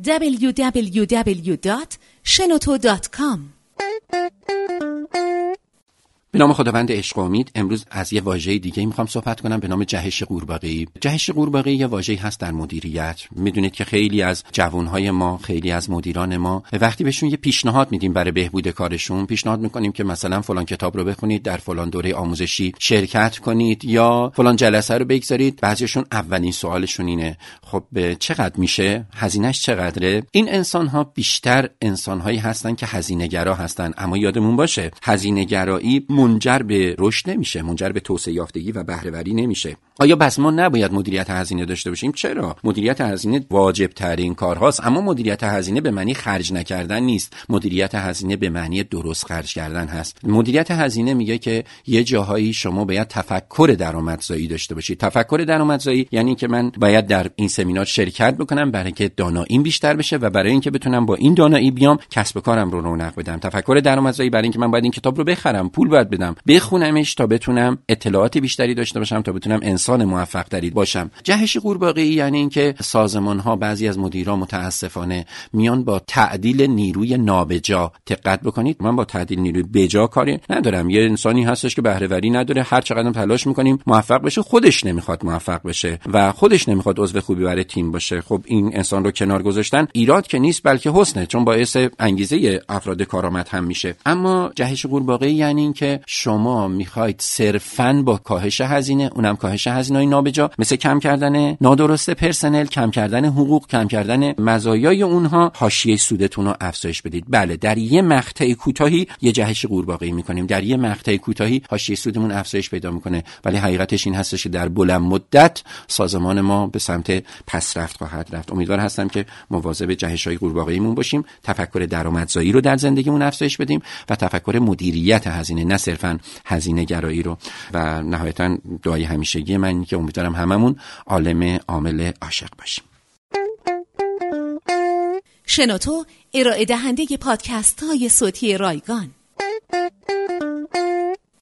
www.shenoto.com به نام خداوند عشق و امید امروز از یه واژه دیگه می‌خوام صحبت کنم به نام جهش قورباغه‌ای. جهش قورباغه‌ای یه واژه‌ای هست در مدیریت. می‌دونید که خیلی از جوانهای ما خیلی از مدیران ما وقتی بهشون یه پیشنهاد میدیم برای بهبود کارشون پیشنهاد می‌کنیم که مثلا فلان کتاب رو بخونید در فلان دوره آموزشی شرکت کنید یا فلان جلسه رو بگذارید. بعضیشون اولین سوالشون اینه خب چقدر میشه؟ هزینهش چقدره؟ این انسان ها بیشتر انسان هایی هستن که هزینه گرا هستن اما یادمون باشه هزینه گرایی منجر به رشد نمیشه منجر به توسعه یافتگی و بهرهوری نمیشه. آیا بس ما نباید مدیریت هزینه داشته باشیم؟ چرا؟ مدیریت هزینه واجب ترین کارهاست اما مدیریت هزینه به معنی خرج نکردن نیست. مدیریت هزینه به معنی درست خرج کردن هست. مدیریت هزینه میگه که یه جاهایی شما باید تفکر درآمدزایی داشته باشید تفکر درآمدزایی یعنی که من باید در این سمینار شرکت بکنم برای اینکه داناییم بیشتر بشه و برای اینکه بتونم با این دانایی بیام کسب کارم رو رونق بدم. تفکر درآمدزایی برای اینکه من باید این کتاب رو بخرم پول باید بدم. بخونمش تا بتونم اطلاعات بیشتری داشته باشم تا بتونم انسان موفق تری باشم. جهش قورباغه یعنی اینکه سازمان ها بعضی از مدیران متاسفانه میان با تعدیل نیروی نابجا دقت بکنید. من با تعدیل نیروی بجا کاری ندارم. یه انسانی هستش که بهرهوری نداره. هر چقدر تلاش می‌کنیم موفق بشه خودش نمی‌خواد موفق بشه و خودش نمی‌خواد عضو خوبی برای تیم باشه. خب این انسان رو کنار گذاشتن ایراد که نیست بلکه حسنه چون باعث انگیزه افراد کارآمد هم میشه. اما جهش قورباغه یعنی اینکه شما می‌خواید صرفا با کاهش هزینه اونم کاهش هزینه نابجا مثل کم کردن نادرست پرسنل کم کردن حقوق کم کردن مزایای اونها حاشیه سودتون رو افزایش بدید. بله در یه مقطع کوتاهی یه جهش قورباغه‌ای می‌کنیم. در یه مقطع کوتاهی حاشیه سودمون افزایش پیدا می‌کنه. ولی حقیقتش این هستش که در بلند مدت سازمان ما به سمت پسرفت خواهد رفت. امیدوار هستم که مواظب جهش های قورباغه‌ایمون باشیم تفکر درآمدزایی رو در زندگیمون افزایش بدیم و تفکر مدیریت هزینه نه صرفا هزینه گرایی رو. و نهایتا دعای همیشگی من که امیدوارم هممون عالم عامل عاشق باشیم. شنوتو ارائه دهنده پادکست های صوتی رایگان.